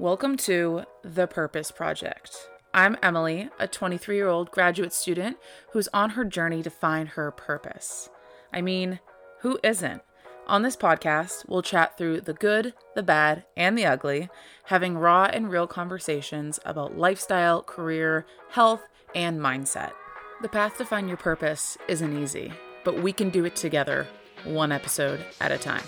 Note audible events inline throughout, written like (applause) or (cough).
Welcome to The Purpose Project. I'm Emily, a 23 year old graduate student who's on her journey to find her purpose. I mean, who isn't? On this podcast, we'll chat through the good, the bad, and the ugly, having raw and real conversations about lifestyle, career, health, and mindset. The path to find your purpose isn't easy, but we can do it together, one episode at a time.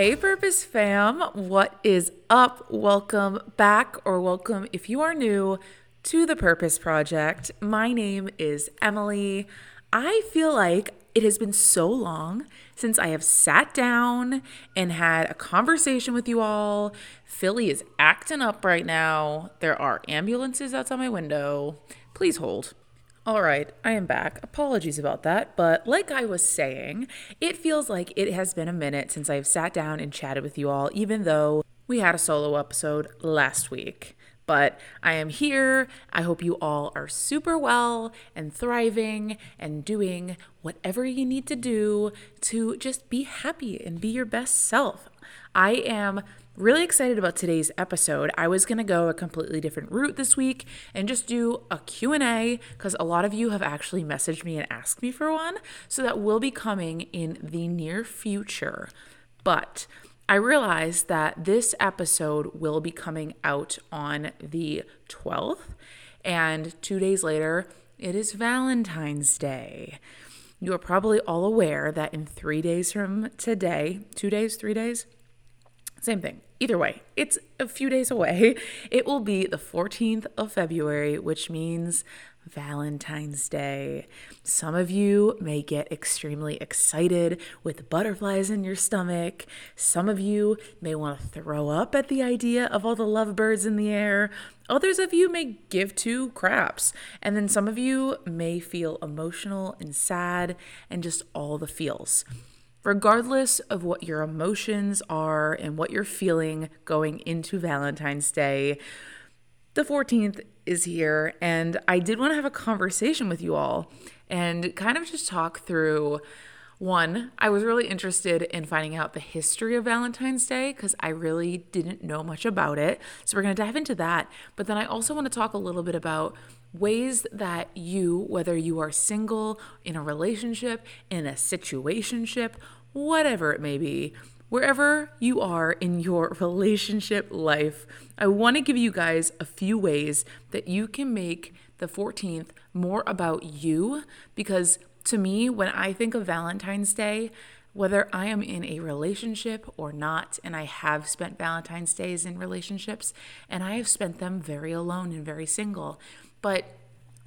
Hey, Purpose fam, what is up? Welcome back, or welcome if you are new to the Purpose Project. My name is Emily. I feel like it has been so long since I have sat down and had a conversation with you all. Philly is acting up right now. There are ambulances outside my window. Please hold. All right, I am back. Apologies about that. But like I was saying, it feels like it has been a minute since I've sat down and chatted with you all, even though we had a solo episode last week. But I am here. I hope you all are super well and thriving and doing whatever you need to do to just be happy and be your best self. I am really excited about today's episode. I was going to go a completely different route this week and just do a Q&A cuz a lot of you have actually messaged me and asked me for one, so that will be coming in the near future. But I realized that this episode will be coming out on the 12th and 2 days later it is Valentine's Day. You are probably all aware that in 3 days from today, 2 days, 3 days, same thing. Either way, it's a few days away. (laughs) It will be the 14th of February, which means Valentine's Day. Some of you may get extremely excited with butterflies in your stomach. Some of you may want to throw up at the idea of all the lovebirds in the air. Others of you may give two craps. And then some of you may feel emotional and sad and just all the feels regardless of what your emotions are and what you're feeling going into Valentine's Day, the 14th is here. And I did want to have a conversation with you all and kind of just talk through. One, I was really interested in finding out the history of Valentine's Day because I really didn't know much about it. So we're going to dive into that. But then I also want to talk a little bit about ways that you, whether you are single, in a relationship, in a situationship, whatever it may be, wherever you are in your (laughs) relationship life, I want to give you guys a few ways that you can make the 14th more about you because to me, when I think of Valentine's Day, whether I am in a relationship or not, and I have spent Valentine's Days in relationships, and I have spent them very alone and very single. But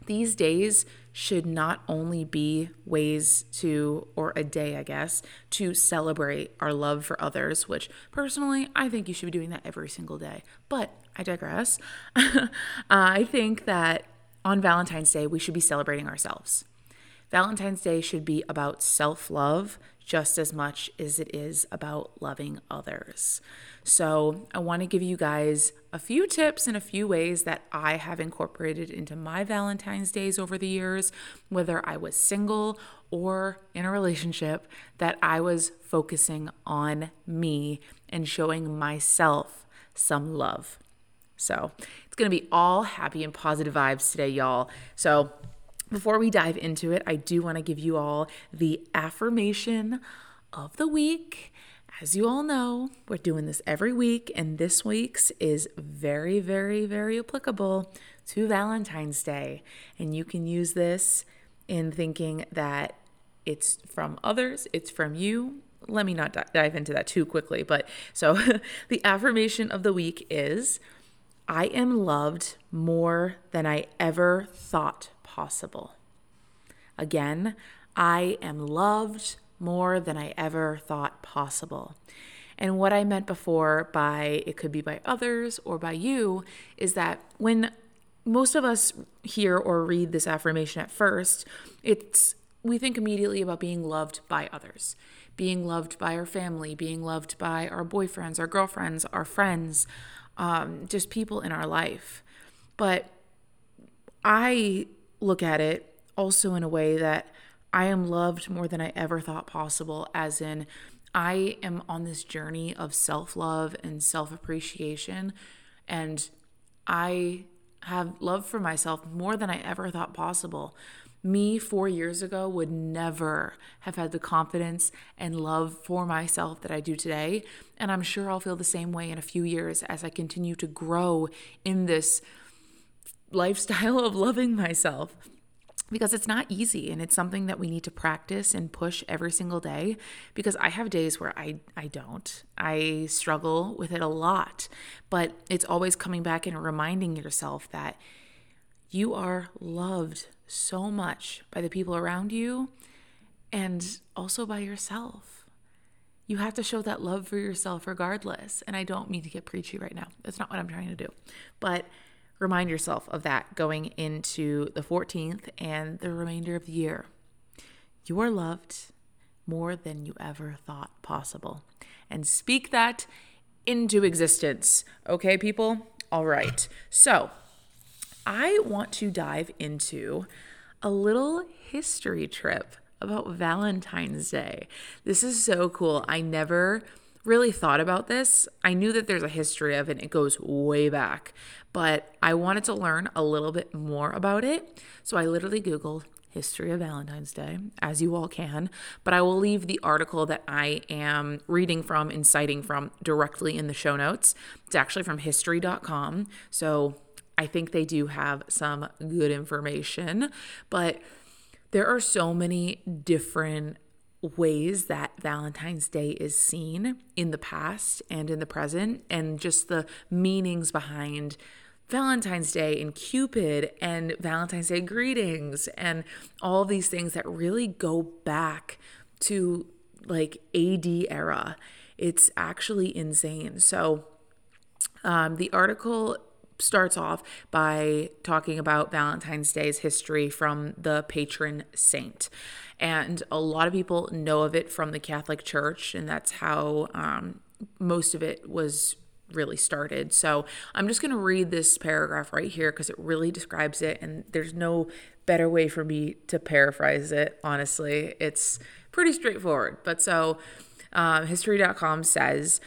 these days should not only be ways to, or a day, I guess, to celebrate our love for others, which personally, I think you should be doing that every single day. But I digress. (laughs) Uh, I think that on Valentine's Day, we should be celebrating ourselves. Valentine's Day should be about self love just as much as it is about loving others. So, I want to give you guys a few tips and a few ways that I have incorporated into my Valentine's days over the years, whether I was single or in a relationship, that I was focusing on me and showing myself some love. So, it's going to be all happy and positive vibes today, y'all. So, before we dive into it, I do want to give you all the affirmation of the week. As you all know, we're doing this every week, and this week's is very, very, very applicable to Valentine's Day. And you can use this in thinking that it's from others, it's from you. Let me not dive into that too quickly, but (laughs) so (laughs) the affirmation of the week is I am loved more than I ever thought possible. Again, I am loved more than I ever thought possible. And what I meant before by it could be by others or by you is that when most of us hear or read this affirmation at first, it's we think immediately about being loved by others, being loved by our family, being loved by our boyfriends, our girlfriends, our friends, um, just people in our life. But I look at it also in a way that I am loved more than I ever thought possible, as in, I am on this journey of self love and self appreciation. And I have love for myself more than I ever thought possible. Me four years ago would never have had the confidence and love for myself that I do today. And I'm sure I'll feel the same way in a few years as I continue to grow in this lifestyle (laughs) of loving myself because it's not easy and it's something that we need to practice and push every single day because I have days where I I don't. I struggle with it a lot, but it's always coming back and reminding yourself that you are loved so much by the people around you and also by yourself. You have to show that love for yourself regardless. And I don't mean to get preachy right now. That's not what I'm trying to do. But remind yourself of that going into the 14th and the remainder of the year. You are loved more than you ever thought possible. And speak that into existence. Okay, people? All right. So, I want to dive into a little history trip about Valentine's Day. This is so cool. I never really thought about this. I knew that there's a history of it, it goes way back, but I wanted to learn a little bit more about it. So I literally Googled history of Valentine's Day, as you all can, but I will leave the article that I am reading from and citing from directly in the show notes. It's actually from history.com. So I think they do have some good information, but there are so many different ways that Valentine's Day is seen in the past and in the present, and just the meanings behind Valentine's Day and Cupid and Valentine's Day greetings and all these things that really go back to like AD era. It's actually insane. So, um, the article starts off by talking about Valentine's Day's history from the patron saint. And a lot of people know of it from the Catholic Church, and that's how um, most of it was really started. So I'm just going to read this paragraph right here because it really describes it, and there's no better way for me to paraphrase it, honestly. It's pretty straightforward. But so um, history.com says,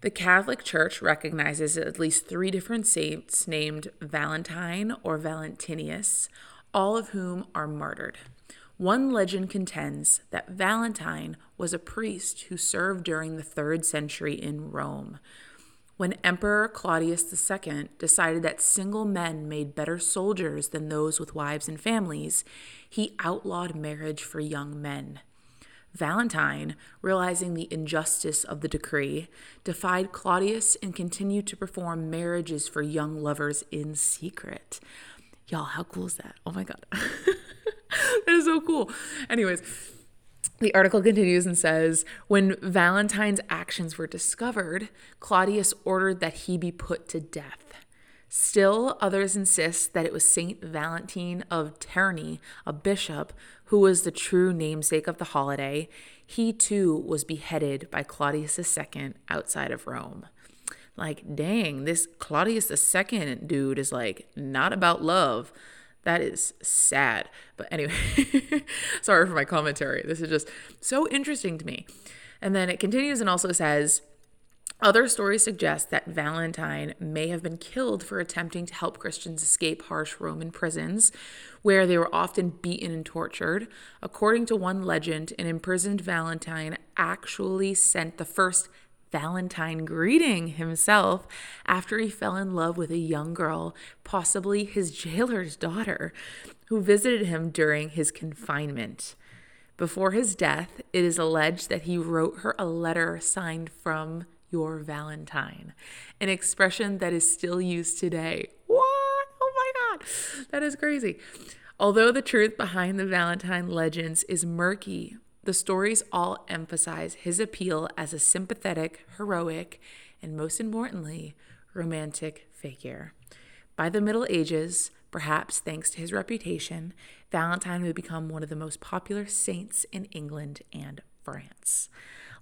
the Catholic Church recognizes at least three different saints named Valentine or Valentinius, all of whom are martyred. One legend contends that Valentine was a priest who served during the third century in Rome. When Emperor Claudius II decided that single men made better soldiers than those with wives and families, he outlawed marriage for young men. Valentine, realizing the injustice of the decree, defied Claudius and continued to perform marriages for young lovers in secret. Y'all, how cool is that? Oh my God. (laughs) that is so cool. Anyways, the article continues and says When Valentine's actions were discovered, Claudius ordered that he be put to death. Still, others insist that it was Saint Valentine of Terni, a bishop, who was the true namesake of the holiday. He too was beheaded by Claudius II outside of Rome. Like, dang, this Claudius II dude is like not about love. That is sad. But anyway, (laughs) sorry for my commentary. This is just so interesting to me. And then it continues and also says, other stories suggest that Valentine may have been killed for attempting to help Christians escape harsh Roman prisons, where they were often beaten and tortured. According to one legend, an imprisoned Valentine actually sent the first Valentine greeting himself after he fell in love with a young girl, possibly his jailer's daughter, who visited him during his confinement. Before his death, it is alleged that he wrote her a letter signed from your Valentine, an expression that is still used today. What? (laughs) That is crazy. Although the truth behind the Valentine legends is murky, the stories all emphasize his appeal as a sympathetic, heroic, and most importantly, romantic figure. By the Middle Ages, perhaps thanks to his reputation, Valentine would become one of the most popular saints in England and France.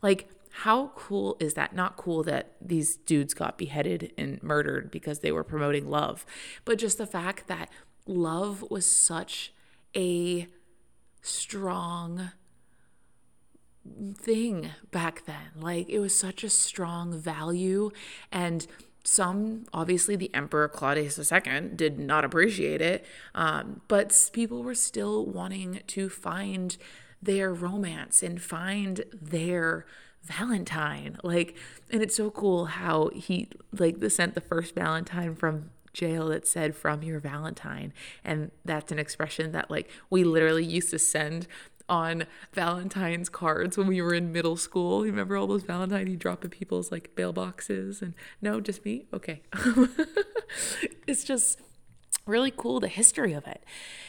Like, how cool is that? Not cool that these dudes got beheaded and murdered because they were promoting love, but just the fact that love was such a strong thing back then. Like it was such a strong value and some obviously the emperor claudius ii did not appreciate it um, but people were still wanting to find their romance and find their valentine like and it's so cool how he like the sent the first valentine from jail that said from your valentine and that's an expression that like we literally used to send on Valentine's cards when we were in middle school. You remember all those Valentine you drop in people's like mailboxes and no, just me? Okay. (laughs) it's just really cool the history of it.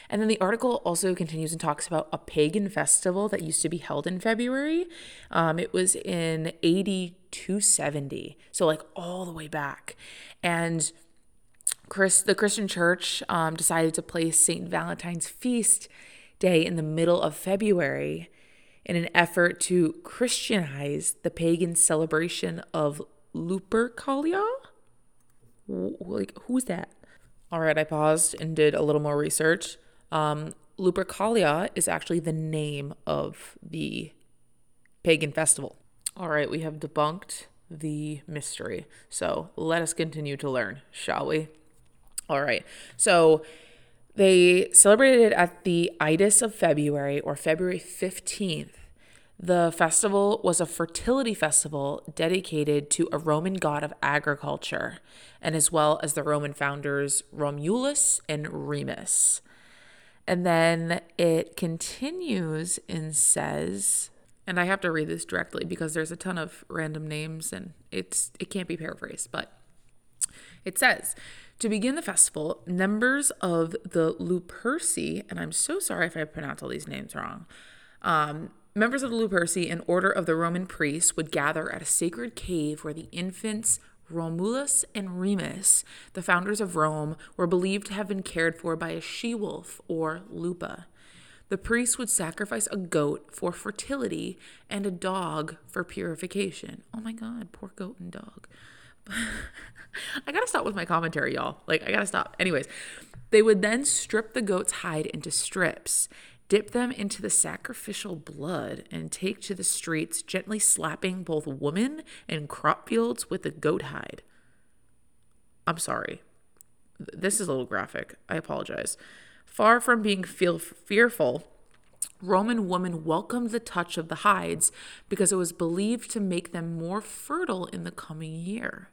And then the article also continues and talks about a pagan festival that used to be held in February. Um, it was in AD 270, so like all the way back. And Chris, the Christian Church um, decided to place Saint Valentine's feast day in the middle of February in an effort to Christianize the pagan celebration of Lupercalia. Like, who's that? All right, I paused and did a little more research. Um, Lupercalia is actually the name of the pagan festival. All right, we have debunked the mystery. So let us continue to learn, shall we? All right, so they celebrated it at the Ides of February or February 15th. The festival was a fertility festival dedicated to a Roman god of agriculture, and as well as the Roman founders Romulus and Remus. And then it continues and says, and I have to read this directly because there's a ton of random names and it's it can't be paraphrased, but it says to begin the festival, members of the Luperci, and I'm so sorry if I pronounce all these names wrong, um, members of the Luperci, in order of the Roman priests, would gather at a sacred cave where the infants Romulus and Remus, the founders of Rome, were believed to have been cared for by a she wolf or lupa. The priests would sacrifice a goat for fertility and a dog for purification. Oh my God, poor goat and dog. (laughs) I gotta stop with my commentary, y'all. Like, I gotta stop. Anyways, they would then strip the goat's hide into strips, dip them into the sacrificial blood, and take to the streets, gently slapping both women and crop fields with the goat hide. I'm sorry. This is a little graphic. I apologize. Far from being feel fearful, Roman women welcomed the touch of the hides because it was believed to make them more fertile in the coming year.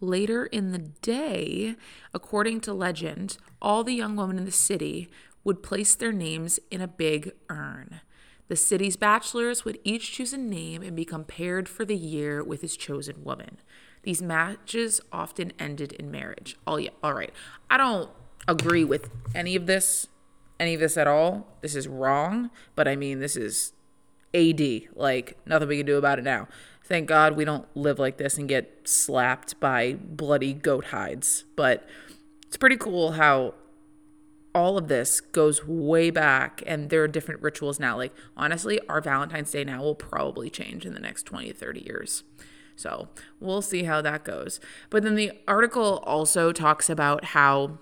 Later in the day, according to legend, all the young women in the city would place their names in a big urn. The city's bachelors would each choose a name and become paired for the year with his chosen woman. These matches often ended in marriage. Oh yeah, all right. I don't agree with any of this, any of this at all. This is wrong, but I mean this is AD. Like nothing we can do about it now. Thank God we don't live like this and get slapped by bloody goat hides. But it's pretty cool how all of this goes way back and there are different rituals now. Like, honestly, our Valentine's Day now will probably change in the next 20 30 years. So we'll see how that goes. But then the article also talks about how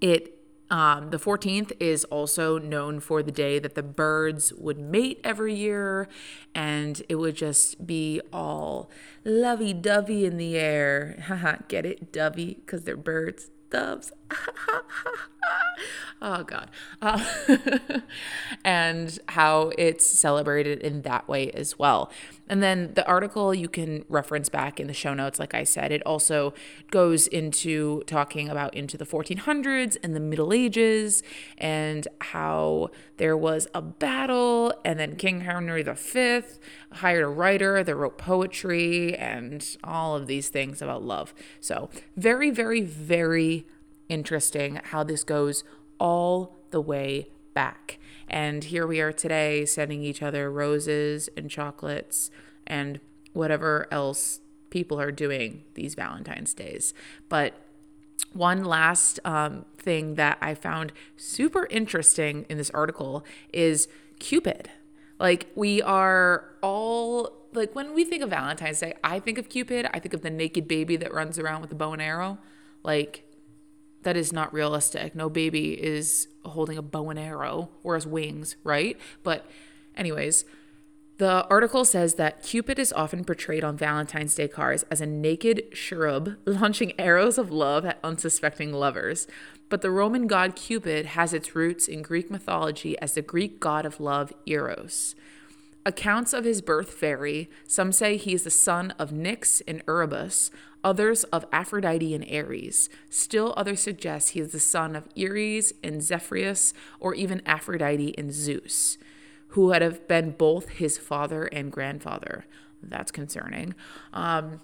it um, the 14th is also known for the day that the birds would mate every year, and it would just be all lovey dovey in the air. (laughs) Haha, get it? Dovey, because they're birds doves. (laughs) oh God. Uh, (laughs) and how it's celebrated in that way as well. And then the article you can reference back in the show notes, like I said, it also goes into talking about into the 1400s and the Middle Ages and how there was a battle, and then King Henry V hired a writer that wrote poetry and all of these things about love. So, very, very, very interesting how this goes all the way back. And here we are today sending each other roses and chocolates and whatever else people are doing these Valentine's days. But one last um, thing that I found super interesting in this article is Cupid. Like, we are all like, when we think of Valentine's Day, I think of Cupid. I think of the naked baby that runs around with a bow and arrow. Like, that is not realistic. No baby is holding a bow and arrow or has wings, right? But, anyways, the article says that Cupid is often portrayed on Valentine's Day cards as a naked cherub (laughs) launching arrows of love at unsuspecting lovers. But the Roman god Cupid has its roots in Greek mythology as the Greek god of love, Eros. Accounts of his birth vary. Some say he is the son of Nyx and Erebus, others of Aphrodite and Ares. Still others suggest he is the son of Ares and Zephyrus, or even Aphrodite and Zeus who would have been both his father and grandfather. That's concerning. Um,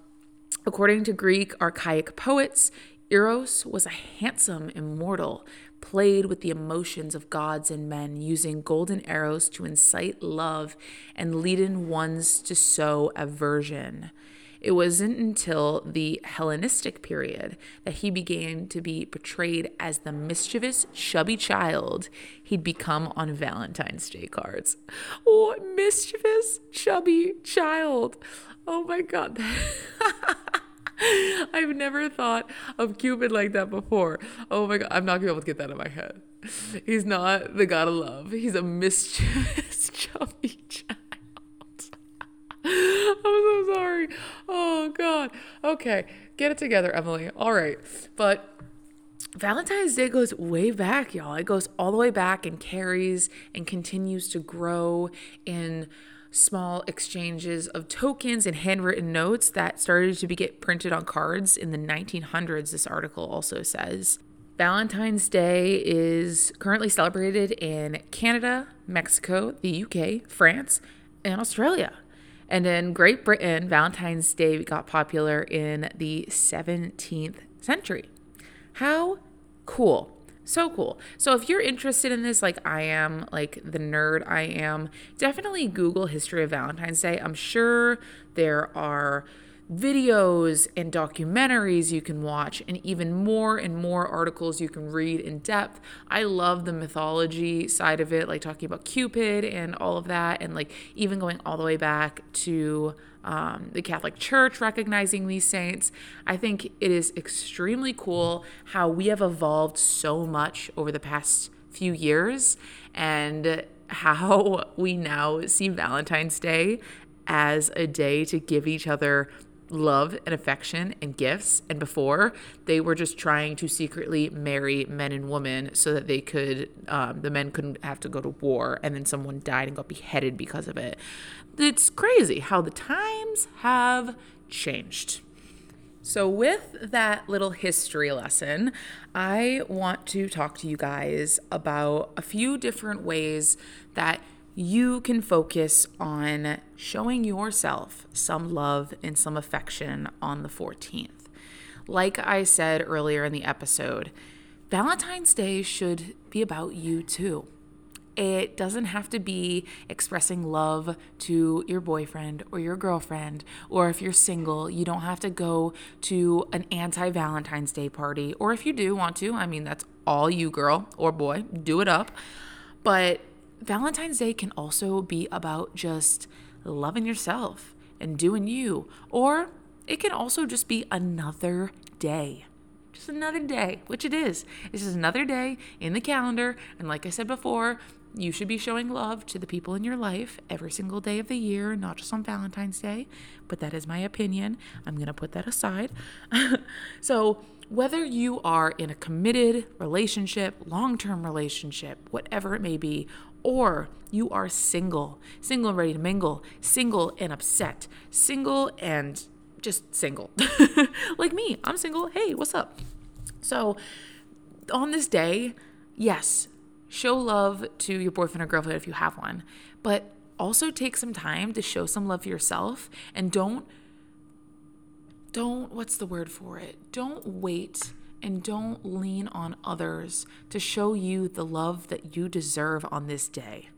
according to Greek archaic poets, Eros was a handsome immortal, played with the emotions of gods and men, using golden arrows to incite love and lead in ones to sow aversion. It wasn't until the Hellenistic period that he began to be portrayed as the mischievous, chubby child he'd become on Valentine's Day cards. Oh, mischievous, chubby child. Oh my God. (laughs) (laughs) I've never thought of Cupid like that before. Oh my God. I'm not to be able to get that in my head. He's not the god of love, he's a mischievous, (laughs) chubby child. (laughs) I'm so sorry. Oh God. Okay, get it together, Emily. All right, but Valentine's Day goes way back, y'all. It goes all the way back and carries and continues to grow in small exchanges of tokens and handwritten notes that started to be get printed on cards in the 1900s this article also says Valentine's Day is currently celebrated in Canada, Mexico, the UK, France, and Australia. And in Great Britain, Valentine's Day got popular in the 17th century. How cool! So cool. So if you're interested in this, like I am, like the nerd I am, definitely Google history of Valentine's Day. I'm sure there are videos and documentaries you can watch, and even more and more articles you can read in depth. I love the mythology side of it, like talking about Cupid and all of that, and like even going all the way back to um, the Catholic Church recognizing these saints. I think it is extremely cool how we have evolved so much over the past few years and how (laughs) we now see Valentine's Day as a day to give each other love and affection and gifts. And before, they were just trying to secretly marry men and women so that they could, um, the men couldn't have to go to war and then someone died and got beheaded because of it. It's crazy how the times have changed. So, with that little history lesson, I want to talk to you guys about a few different ways that you can focus on showing yourself some love and some affection on the 14th. Like I said earlier in the episode, Valentine's Day should be about you too. It doesn't have to be expressing love to your boyfriend or your girlfriend, or if you're single, you don't have to go to an anti Valentine's Day party. Or if you do want to, I mean, that's all you, girl or boy, do it up. But Valentine's Day can also be about just loving yourself and doing you, or it can also just be another day. Just another day, which it is. This is another day in the calendar. And like I said before, you should be showing love to the people in your life every single day of the year, not just on Valentine's Day. But that is my opinion. I'm going to put that aside. (laughs) so, whether you are in a committed relationship, long term relationship, whatever it may be, or you are single, single and ready to mingle, single and upset, single and just single. (laughs) like me, I'm single. Hey, what's up? So, on this day, yes, show love to your boyfriend or girlfriend if you have one, but also take some time to show some love for yourself and don't don't what's the word for it? Don't wait and don't lean on others to show you the love that you deserve on this day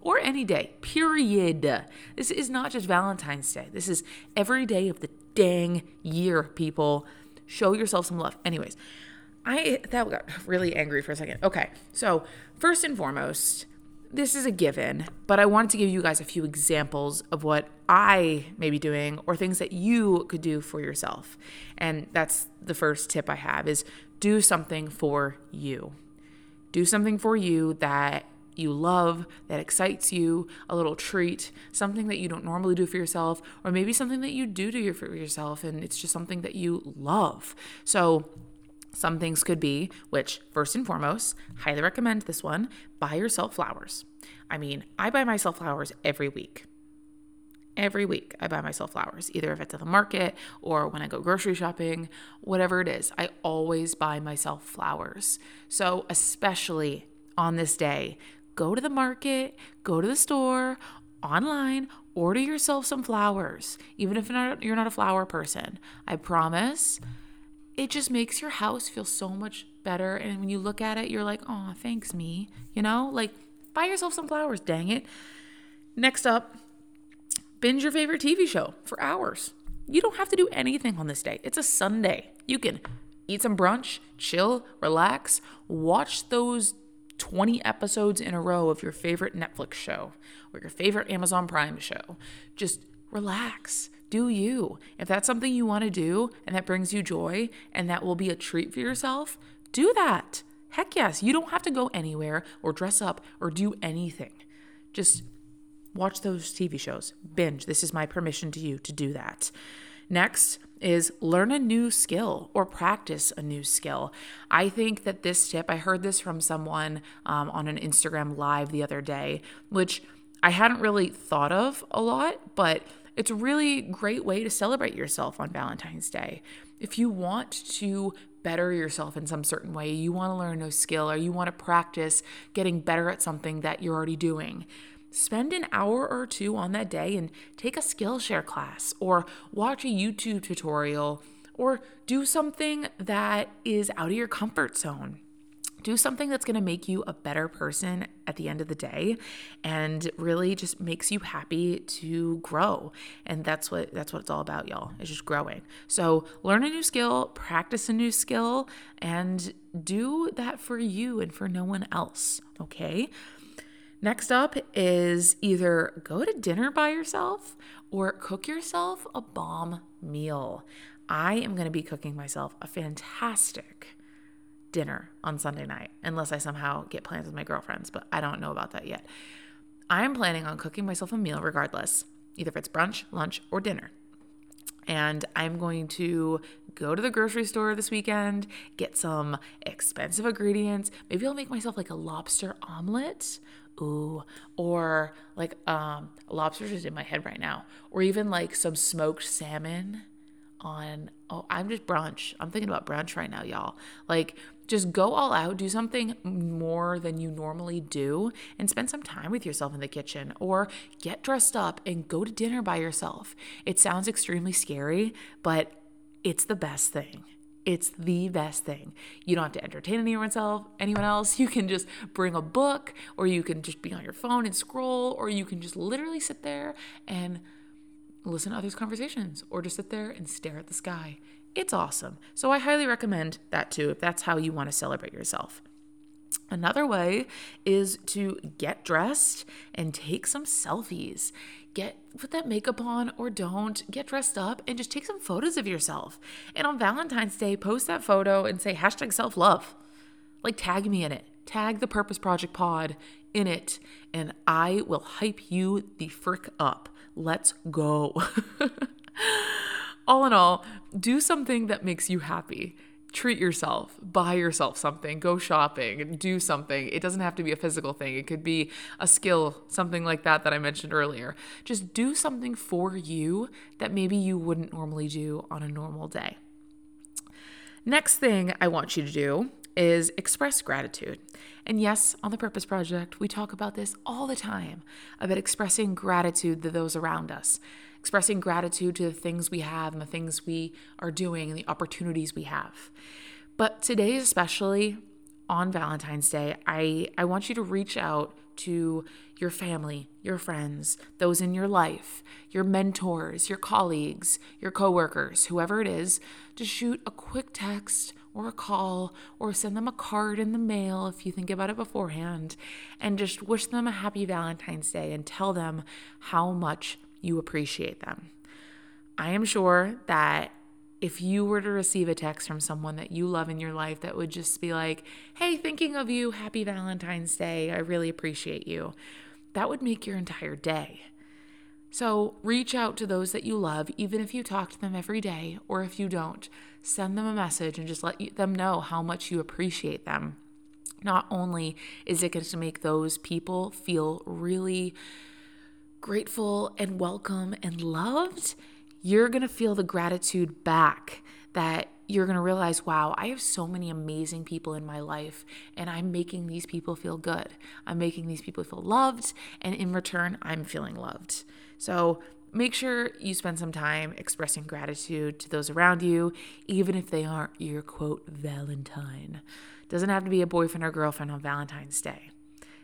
or any day, period. This is not just Valentine's Day. This is every day of the dang year, people. Show yourself some love. Anyways, I that got really angry for a second. Okay, so first and foremost, this is a given, but I wanted to give you guys a few examples of what I may be doing or things that you could do for yourself. And that's the first tip I have is do something for you. Do something for you that you love, that excites you, a little treat, something that you don't normally do for yourself, or maybe something that you do do for yourself and it's just something that you love. So, some things could be, which first and foremost, highly recommend this one buy yourself flowers. I mean, I buy myself flowers every week. Every week, I buy myself flowers, either if it's at the market or when I go grocery shopping, whatever it is, I always buy myself flowers. So, especially on this day, go to the market, go to the store, online, order yourself some flowers, even if you're not, a flower person. I promise it just makes your house feel so much better. And when you look at it, you're like, oh, thanks, me. You know, like buy yourself some flowers, dang it. Next up, binge your favorite TV show for hours. You don't have to do anything on this day. It's a Sunday. You can eat some brunch, chill, relax, watch those 20 episodes in a row of your favorite Netflix show or your favorite Amazon Prime show. Just relax do you. If that's something you want to do and that brings you joy and that will be a treat for yourself, do that. Heck yes, you don't have to go anywhere or dress up or do anything. Just watch those TV shows, binge. This is my permission to you to do that. Next is learn a new skill or practice a new skill. I think that this tip, I heard this from someone um, on an Instagram live the other day, which I hadn't really thought of a lot, but it's a really great way to celebrate yourself on Valentine's Day. If you want to better yourself in some certain way, you want to learn a skill or you want to practice getting better at something that you're already doing, spend an hour or two on that day and take a Skillshare class or watch a YouTube tutorial or do something that is out of your comfort zone do something that's going to make you a better person at the end of the day and really just makes you happy to grow. And that's what that's what it's all about y'all it's just growing. So learn a new skill practice a new skill and do that for you and for no one else okay? Next up is either go to dinner by yourself or cook yourself a bomb meal. I am going to be cooking myself a fantastic dinner on Sunday night, unless I somehow get plans with my girlfriends, but I don't know about that yet. I am planning on cooking myself a meal regardless, either if it's brunch, lunch, or dinner. And I'm going to go to the grocery store this weekend, get some expensive ingredients. Maybe I'll make myself like a lobster omelet. Ooh, or like um lobster's just in my head right now. Or even like some smoked salmon on oh i'm just brunch i'm thinking about brunch right now y'all like just go all out do something more than you normally do and spend some time with yourself in the kitchen or get dressed up and go to dinner by yourself it sounds extremely scary but it's the best thing it's the best thing. You don't have to entertain anyone else, anyone else. You can just bring a book or you can just be on your phone and scroll or you can just literally sit there and listen to others' conversations, or just sit there and stare at the sky. It's awesome. So I highly recommend that too, if that's how you want to celebrate yourself. Another way is to get dressed and take some selfies. Get put that makeup on or don't, get dressed up and just take some photos of yourself. And on Valentine's Day, post that photo and say hashtag self love. Like tag me in it. Tag the Purpose Project Pod in it, and I will hype you the frick up. Let's go. (laughs) all in all, do something that makes you happy. Treat yourself, buy yourself something, go shopping, do something. It doesn't have to be a physical thing, it could be a skill, something like that that I mentioned earlier. Just do something for you that maybe you wouldn't normally do on a normal day. Next thing I want you to do is express gratitude. And yes, on the Purpose Project, we talk about this all the time about expressing gratitude to those around us, expressing gratitude to the things we have and the things we are doing and the opportunities we have. But today, especially on Valentine's Day, I, I want you to reach out to your family, your friends, those in your life, your mentors, your colleagues, your coworkers, whoever it is, to shoot a quick text or a call or send them a card in the mail if you think about it beforehand and just wish them a happy Valentine's Day and tell them how much you appreciate them. I am sure that if you were to receive a text from someone that you love in your life that would just be like, hey, thinking of you, happy Valentine's Day, I really appreciate you, that would make your entire day. So reach out to those that you love, even if you talk to them every day, or if you don't, send them a message and just let them know how much you appreciate them. Not only is it going to make those people feel really grateful and welcome and loved, you're going to feel the gratitude back that you're going to realize, wow, I have so many amazing people in my life, and I'm making these people feel good. I'm making these people feel loved, and in return, I'm feeling loved. So make sure you spend some time expressing gratitude to those around you, even if they aren't your quote Valentine. Doesn't have to be a boyfriend or girlfriend on Valentine's Day.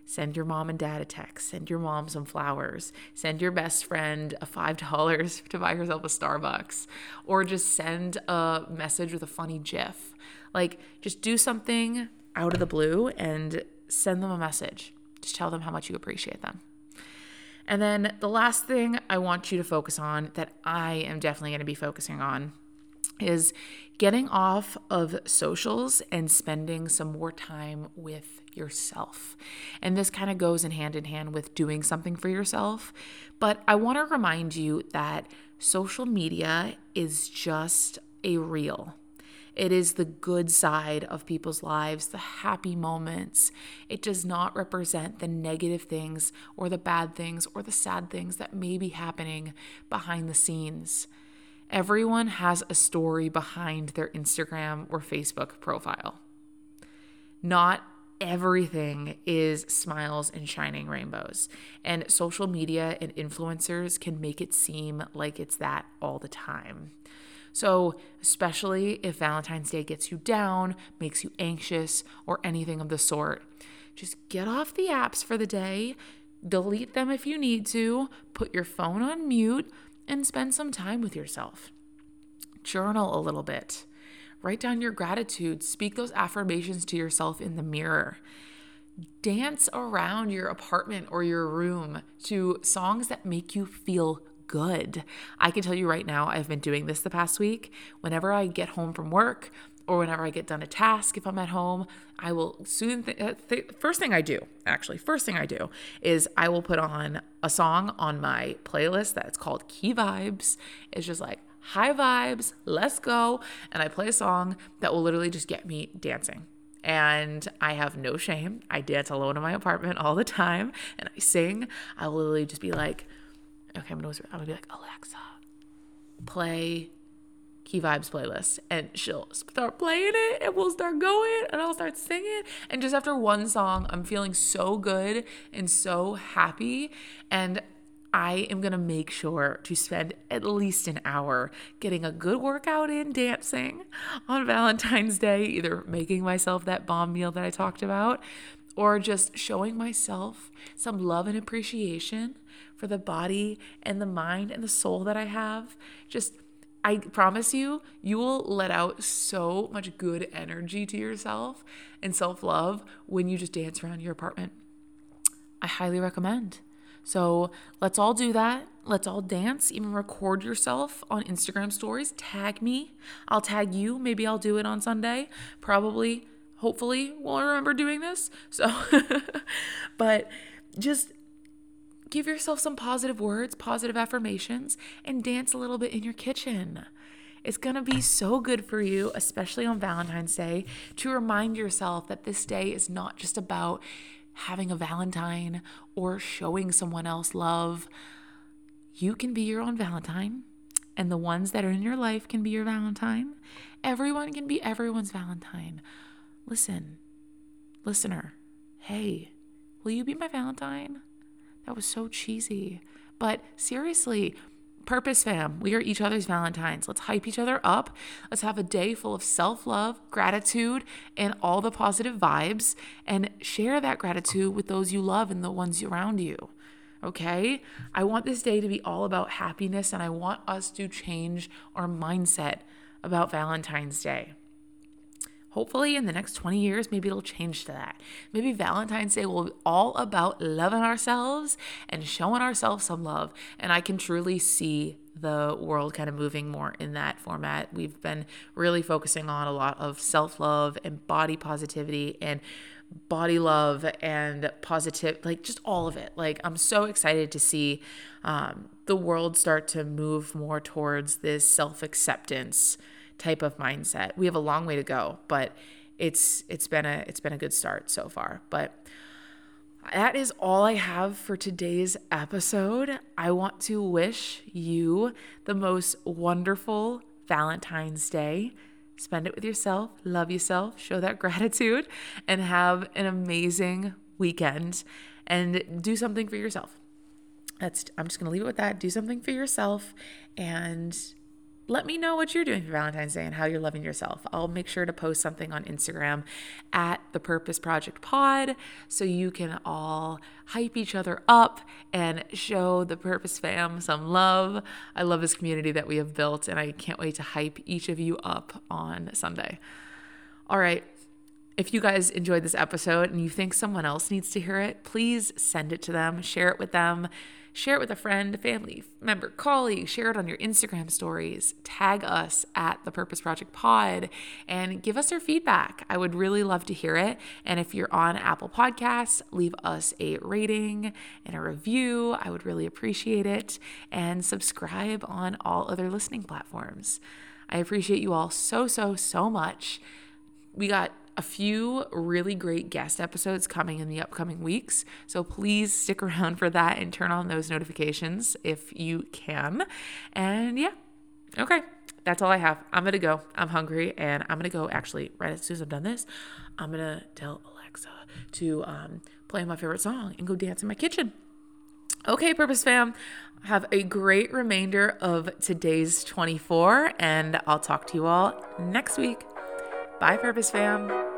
Send your mom and dad a text. Send your mom some flowers. Send your best friend a $5 (laughs) to buy herself a Starbucks. Or just send a message with a funny GIF. Like, just do something out of the blue and send them a message. Just tell them how much you appreciate them. And then the last thing I want you to focus on that I am definitely going to be focusing on is getting off of socials and spending some more time with yourself. And this kind of goes in hand in hand with doing something for yourself. But I want to remind you that social media is just a reel. It is the good side of people's lives, the happy moments. It does not represent the negative things or the bad things or the sad things that may be happening behind the scenes. Everyone has a story behind their Instagram or Facebook profile. Not everything is smiles and shining rainbows. And social media and influencers can make it seem like it's that all the time. So, especially if Valentine's Day gets you down, makes you anxious, or anything of the sort, just get off the apps for the day, delete them if you need to, put your phone on mute, and spend some time with yourself. Journal a little bit. Write down your gratitude. Speak those affirmations to yourself in the mirror. Dance around your apartment or your room to songs that make you feel good. I can tell you right now, I've been doing this the past week. Whenever I get home from work or whenever I get done a task, if I'm at home, I will soon. Th- uh, th- first thing I do, actually, first thing I do is I will put on a song on my playlist that's called Key Vibes. It's just like high vibes, let's go. And I play a song that will literally just get me dancing. And I have no shame. I dance alone in my apartment all the time and I sing. I will literally just be like, okay, I'm gonna, whisper, I'm gonna be like, Alexa, play Key Vibes playlist. And she'll start playing it and we'll start going and I'll start singing. And just after one song, I'm feeling so good and so happy. And I am going to make sure to spend at least an hour getting a good workout in dancing on Valentine's Day, either making myself that bomb meal that I talked about or just showing myself some love and appreciation for the body and the mind and the soul that I have. Just, I promise you, you will let out so much good energy to yourself and self love when you just dance around your apartment. I highly recommend. So let's all do that. Let's all dance, even record yourself on Instagram stories. Tag me. I'll tag you. Maybe I'll do it on Sunday. Probably, hopefully, we'll remember doing this. So, (laughs) but just give yourself some positive words, positive affirmations, and dance a little bit in your kitchen. It's gonna be so good for you, especially on Valentine's Day, to remind yourself that this day is not just about having a Valentine or showing someone else love. You can be your own Valentine, and the ones that are in your life can be your Valentine. Everyone can be everyone's Valentine. Listen, listener, hey, will you be my Valentine? That was so cheesy. But seriously, Purpose fam, we are each other's Valentines. Let's hype each other up. Let's have a day full of self love, gratitude, and all the positive vibes, and share that gratitude with those you love and the ones around you. Okay? I want this day to be all about happiness, and I want us to change our mindset about Valentine's Day. Hopefully in the next 20 years, maybe it'll change to that. Maybe Valentine's Day will be all about loving ourselves and showing ourselves some love. And I can truly see the world kind of moving more in that format. We've been really focusing on a lot of self love and body positivity and body love and positive, like just all of it. Like, I'm so excited to see um, the world start to move more towards this self acceptance type of mindset. We have a long way to go, but it's it's been a it's been a good start so far. But that is all I have for today's episode. I want to wish you the most wonderful Valentine's Day. Spend it with yourself, love yourself, show that (laughs) gratitude, and have an amazing weekend and do something for yourself. That's I'm just going to leave it with that. Do something for yourself and let me know what you're doing for Valentine's Day and how you're loving yourself. I'll make sure to post something on Instagram at the Purpose Project Pod so you can all hype each other up and show the Purpose fam some love. I love this community that we have built and I can't wait to hype each of you up on Sunday. All right. If you guys enjoyed this episode and you think someone else needs to hear it, please send it to them, share it with them Share it with a friend, family member, colleague. Share it on your Instagram stories. Tag us at the Purpose Project Pod and give us your feedback. I would really love to hear it. And if you're on Apple Podcasts, leave us a rating and a review. I would really appreciate it. And subscribe on all other listening platforms. I appreciate you all so, so, so much. We got a few really great guest episodes coming in the upcoming weeks. So please stick around for that and turn on those notifications if you can. And yeah, okay, that's all I have. I'm gonna go. I'm hungry and I'm gonna go actually, right as soon as I've done this, I'm gonna tell Alexa to um, play my favorite song and go dance in my kitchen. Okay, Purpose Fam, have a great remainder of today's 24, and I'll talk to you all next week. Bye, Purpose Fam.